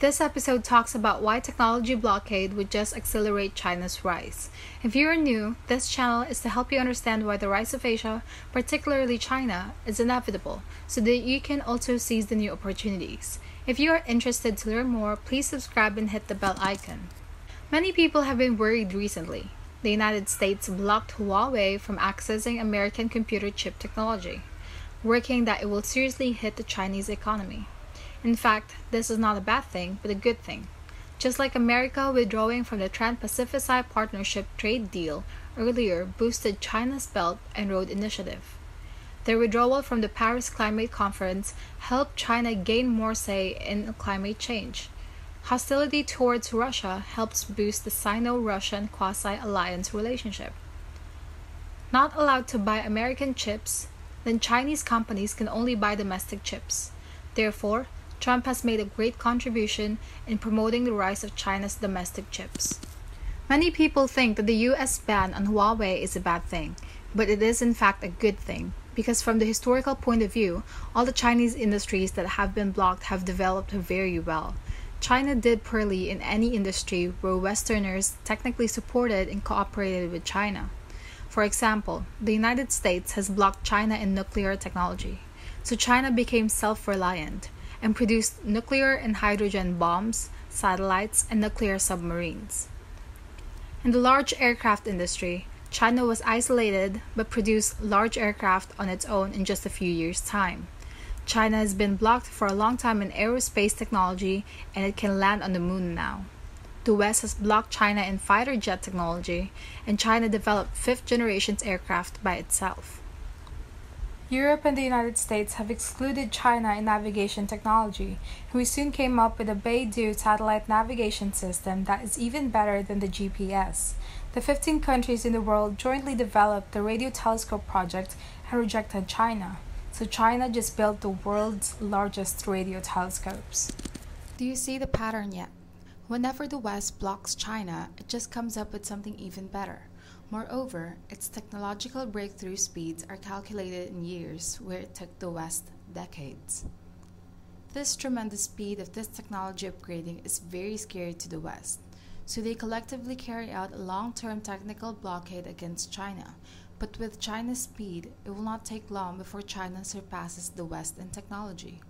This episode talks about why technology blockade would just accelerate China's rise. If you are new, this channel is to help you understand why the rise of Asia, particularly China, is inevitable, so that you can also seize the new opportunities. If you are interested to learn more, please subscribe and hit the bell icon. Many people have been worried recently. The United States blocked Huawei from accessing American computer chip technology, working that it will seriously hit the Chinese economy. In fact, this is not a bad thing, but a good thing. Just like America withdrawing from the Trans Pacific Partnership trade deal earlier boosted China's Belt and Road Initiative. Their withdrawal from the Paris Climate Conference helped China gain more say in climate change. Hostility towards Russia helps boost the Sino Russian quasi alliance relationship. Not allowed to buy American chips, then Chinese companies can only buy domestic chips. Therefore, Trump has made a great contribution in promoting the rise of China's domestic chips. Many people think that the US ban on Huawei is a bad thing, but it is in fact a good thing because from the historical point of view, all the Chinese industries that have been blocked have developed very well. China did poorly in any industry where Westerners technically supported and cooperated with China. For example, the United States has blocked China in nuclear technology, so China became self reliant and produced nuclear and hydrogen bombs, satellites, and nuclear submarines. In the large aircraft industry, China was isolated but produced large aircraft on its own in just a few years' time. China has been blocked for a long time in aerospace technology and it can land on the moon now. The West has blocked China in fighter jet technology, and China developed fifth generation aircraft by itself. Europe and the United States have excluded China in navigation technology, and we soon came up with a Beidou satellite navigation system that is even better than the GPS. The 15 countries in the world jointly developed the radio telescope project and rejected China, so China just built the world's largest radio telescopes. Do you see the pattern yet? Whenever the West blocks China, it just comes up with something even better. Moreover, its technological breakthrough speeds are calculated in years, where it took the West decades. This tremendous speed of this technology upgrading is very scary to the West, so they collectively carry out a long term technical blockade against China. But with China's speed, it will not take long before China surpasses the West in technology.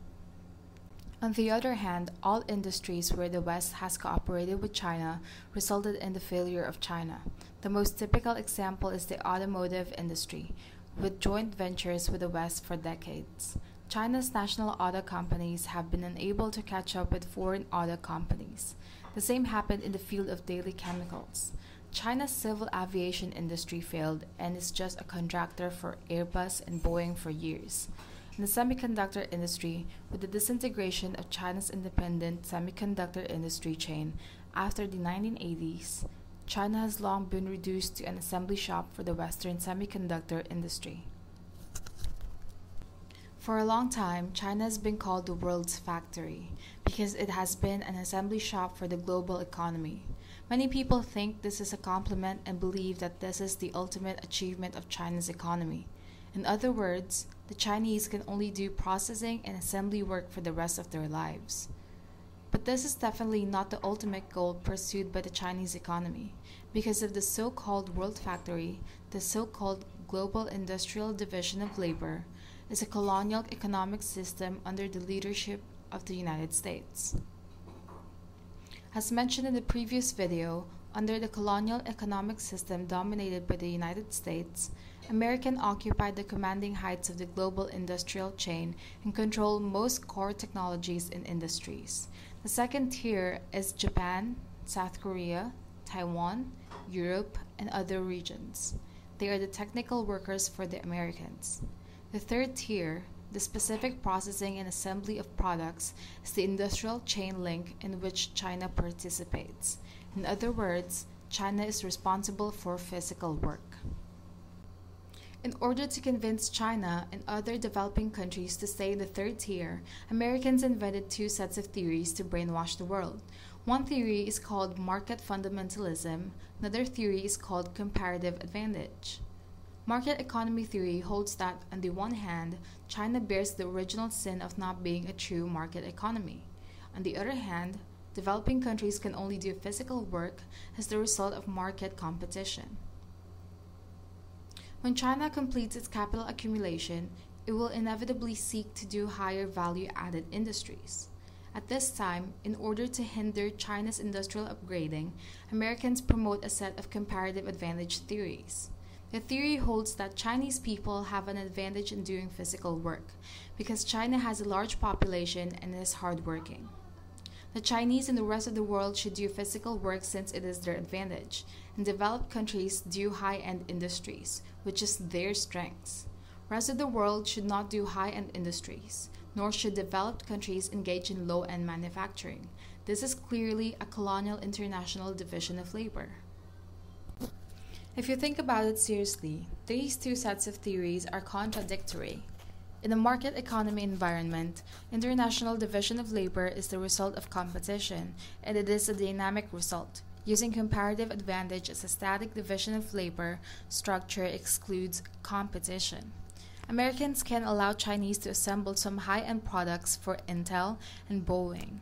On the other hand, all industries where the West has cooperated with China resulted in the failure of China. The most typical example is the automotive industry, with joint ventures with the West for decades. China's national auto companies have been unable to catch up with foreign auto companies. The same happened in the field of daily chemicals. China's civil aviation industry failed and is just a contractor for Airbus and Boeing for years. In the semiconductor industry, with the disintegration of China's independent semiconductor industry chain after the 1980s, China has long been reduced to an assembly shop for the Western semiconductor industry. For a long time, China has been called the world's factory because it has been an assembly shop for the global economy. Many people think this is a compliment and believe that this is the ultimate achievement of China's economy. In other words, the Chinese can only do processing and assembly work for the rest of their lives. But this is definitely not the ultimate goal pursued by the Chinese economy. Because of the so called world factory, the so called global industrial division of labor is a colonial economic system under the leadership of the United States. As mentioned in the previous video, under the colonial economic system dominated by the United States, American occupied the commanding heights of the global industrial chain and control most core technologies and industries. The second tier is Japan, South Korea, Taiwan, Europe, and other regions. They are the technical workers for the Americans. The third tier, the specific processing and assembly of products, is the industrial chain link in which China participates. In other words, China is responsible for physical work. In order to convince China and other developing countries to stay in the third tier, Americans invented two sets of theories to brainwash the world. One theory is called market fundamentalism, another theory is called comparative advantage. Market economy theory holds that, on the one hand, China bears the original sin of not being a true market economy. On the other hand, developing countries can only do physical work as the result of market competition. When China completes its capital accumulation, it will inevitably seek to do higher value added industries. At this time, in order to hinder China's industrial upgrading, Americans promote a set of comparative advantage theories. The theory holds that Chinese people have an advantage in doing physical work because China has a large population and is hardworking. The Chinese and the rest of the world should do physical work since it is their advantage, and developed countries do high end industries, which is their strengths. Rest of the world should not do high end industries, nor should developed countries engage in low end manufacturing. This is clearly a colonial international division of labor. If you think about it seriously, these two sets of theories are contradictory. In a market economy environment, international division of labor is the result of competition, and it is a dynamic result. Using comparative advantage as a static division of labor structure excludes competition. Americans can allow Chinese to assemble some high end products for Intel and Boeing.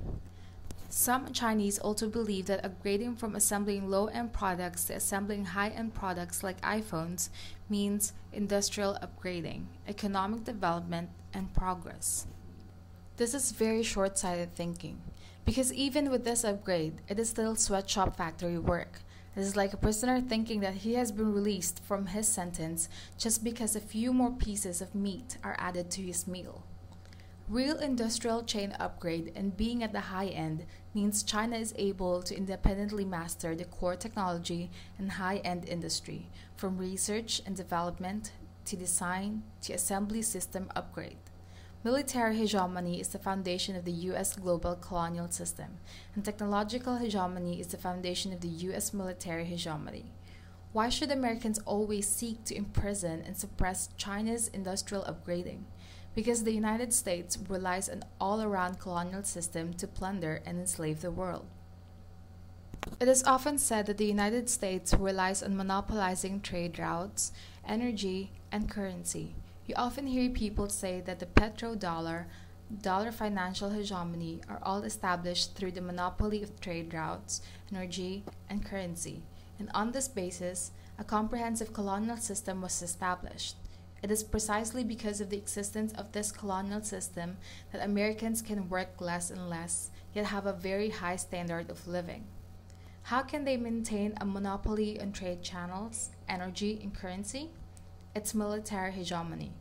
Some Chinese also believe that upgrading from assembling low end products to assembling high end products like iPhones means industrial upgrading, economic development, and progress. This is very short sighted thinking, because even with this upgrade, it is still sweatshop factory work. It is like a prisoner thinking that he has been released from his sentence just because a few more pieces of meat are added to his meal. Real industrial chain upgrade and being at the high end means China is able to independently master the core technology and high end industry, from research and development to design to assembly system upgrade. Military hegemony is the foundation of the US global colonial system, and technological hegemony is the foundation of the US military hegemony. Why should Americans always seek to imprison and suppress China's industrial upgrading? Because the United States relies on all-around colonial system to plunder and enslave the world. It is often said that the United States relies on monopolizing trade routes, energy, and currency. You often hear people say that the petrodollar, dollar financial hegemony are all established through the monopoly of trade routes, energy, and currency. And on this basis, a comprehensive colonial system was established. It is precisely because of the existence of this colonial system that Americans can work less and less, yet have a very high standard of living. How can they maintain a monopoly on trade channels, energy, and currency? Its military hegemony.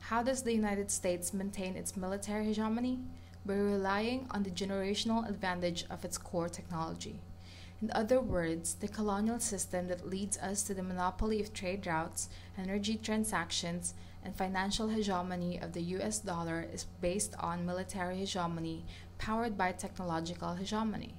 How does the United States maintain its military hegemony? By relying on the generational advantage of its core technology. In other words, the colonial system that leads us to the monopoly of trade routes, energy transactions, and financial hegemony of the US dollar is based on military hegemony powered by technological hegemony.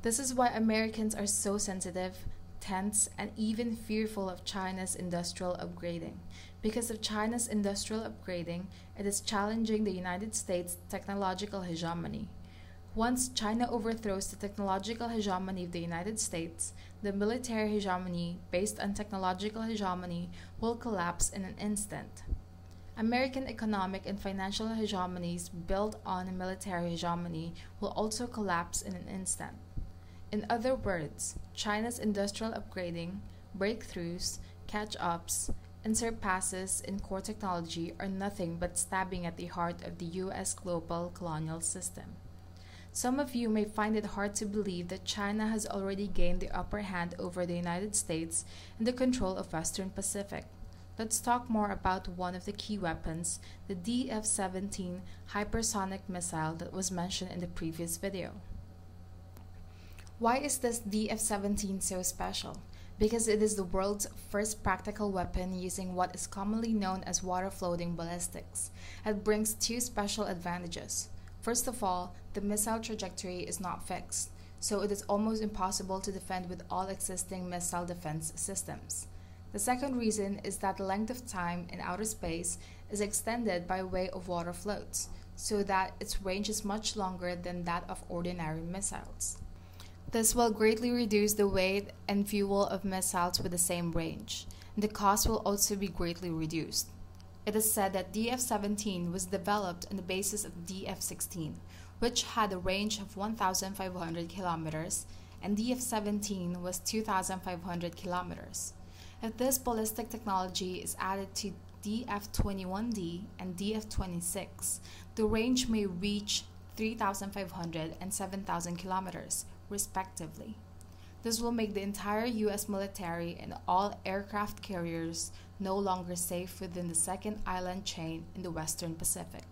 This is why Americans are so sensitive, tense, and even fearful of China's industrial upgrading. Because of China's industrial upgrading, it is challenging the United States' technological hegemony. Once China overthrows the technological hegemony of the United States, the military hegemony based on technological hegemony will collapse in an instant. American economic and financial hegemonies built on military hegemony will also collapse in an instant. In other words, China's industrial upgrading, breakthroughs, catch ups, and surpasses in core technology are nothing but stabbing at the heart of the US global colonial system. Some of you may find it hard to believe that China has already gained the upper hand over the United States in the control of Western Pacific. Let's talk more about one of the key weapons, the DF 17 hypersonic missile that was mentioned in the previous video. Why is this DF 17 so special? Because it is the world's first practical weapon using what is commonly known as water floating ballistics. It brings two special advantages. First of all, the missile trajectory is not fixed, so it is almost impossible to defend with all existing missile defense systems. The second reason is that the length of time in outer space is extended by way of water floats, so that its range is much longer than that of ordinary missiles. This will greatly reduce the weight and fuel of missiles with the same range. And the cost will also be greatly reduced. It is said that DF 17 was developed on the basis of DF 16, which had a range of 1,500 kilometers, and DF 17 was 2,500 kilometers. If this ballistic technology is added to DF 21D and DF 26, the range may reach 3,500 and 7,000 kilometers, respectively. This will make the entire US military and all aircraft carriers no longer safe within the second island chain in the Western Pacific.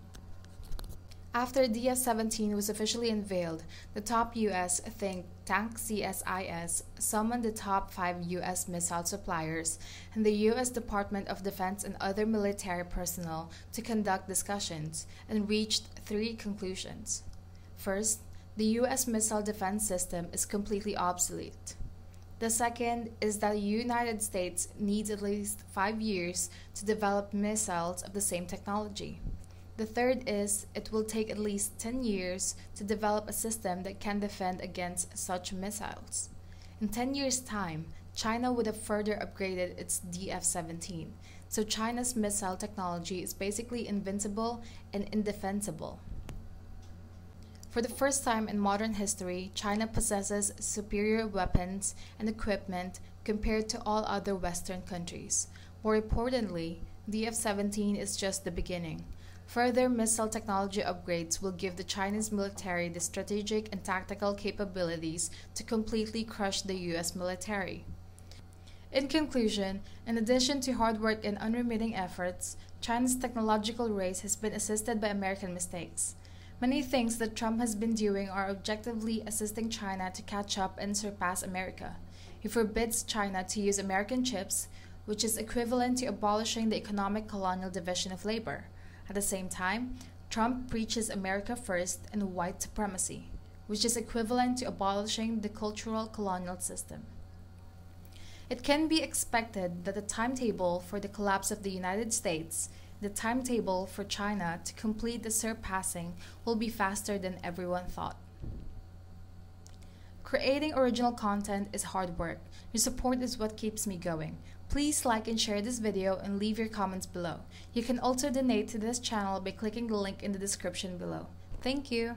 After DF 17 was officially unveiled, the top US think tank CSIS summoned the top five US missile suppliers and the US Department of Defense and other military personnel to conduct discussions and reached three conclusions. First, the US missile defense system is completely obsolete. The second is that the United States needs at least five years to develop missiles of the same technology. The third is it will take at least 10 years to develop a system that can defend against such missiles. In 10 years' time, China would have further upgraded its DF 17, so China's missile technology is basically invincible and indefensible. For the first time in modern history, China possesses superior weapons and equipment compared to all other Western countries. More importantly, the F 17 is just the beginning. Further missile technology upgrades will give the Chinese military the strategic and tactical capabilities to completely crush the US military. In conclusion, in addition to hard work and unremitting efforts, China's technological race has been assisted by American mistakes. Many things that Trump has been doing are objectively assisting China to catch up and surpass America. He forbids China to use American chips, which is equivalent to abolishing the economic colonial division of labor. At the same time, Trump preaches America first and white supremacy, which is equivalent to abolishing the cultural colonial system. It can be expected that the timetable for the collapse of the United States the timetable for China to complete the surpassing will be faster than everyone thought. Creating original content is hard work. Your support is what keeps me going. Please like and share this video and leave your comments below. You can also donate to this channel by clicking the link in the description below. Thank you!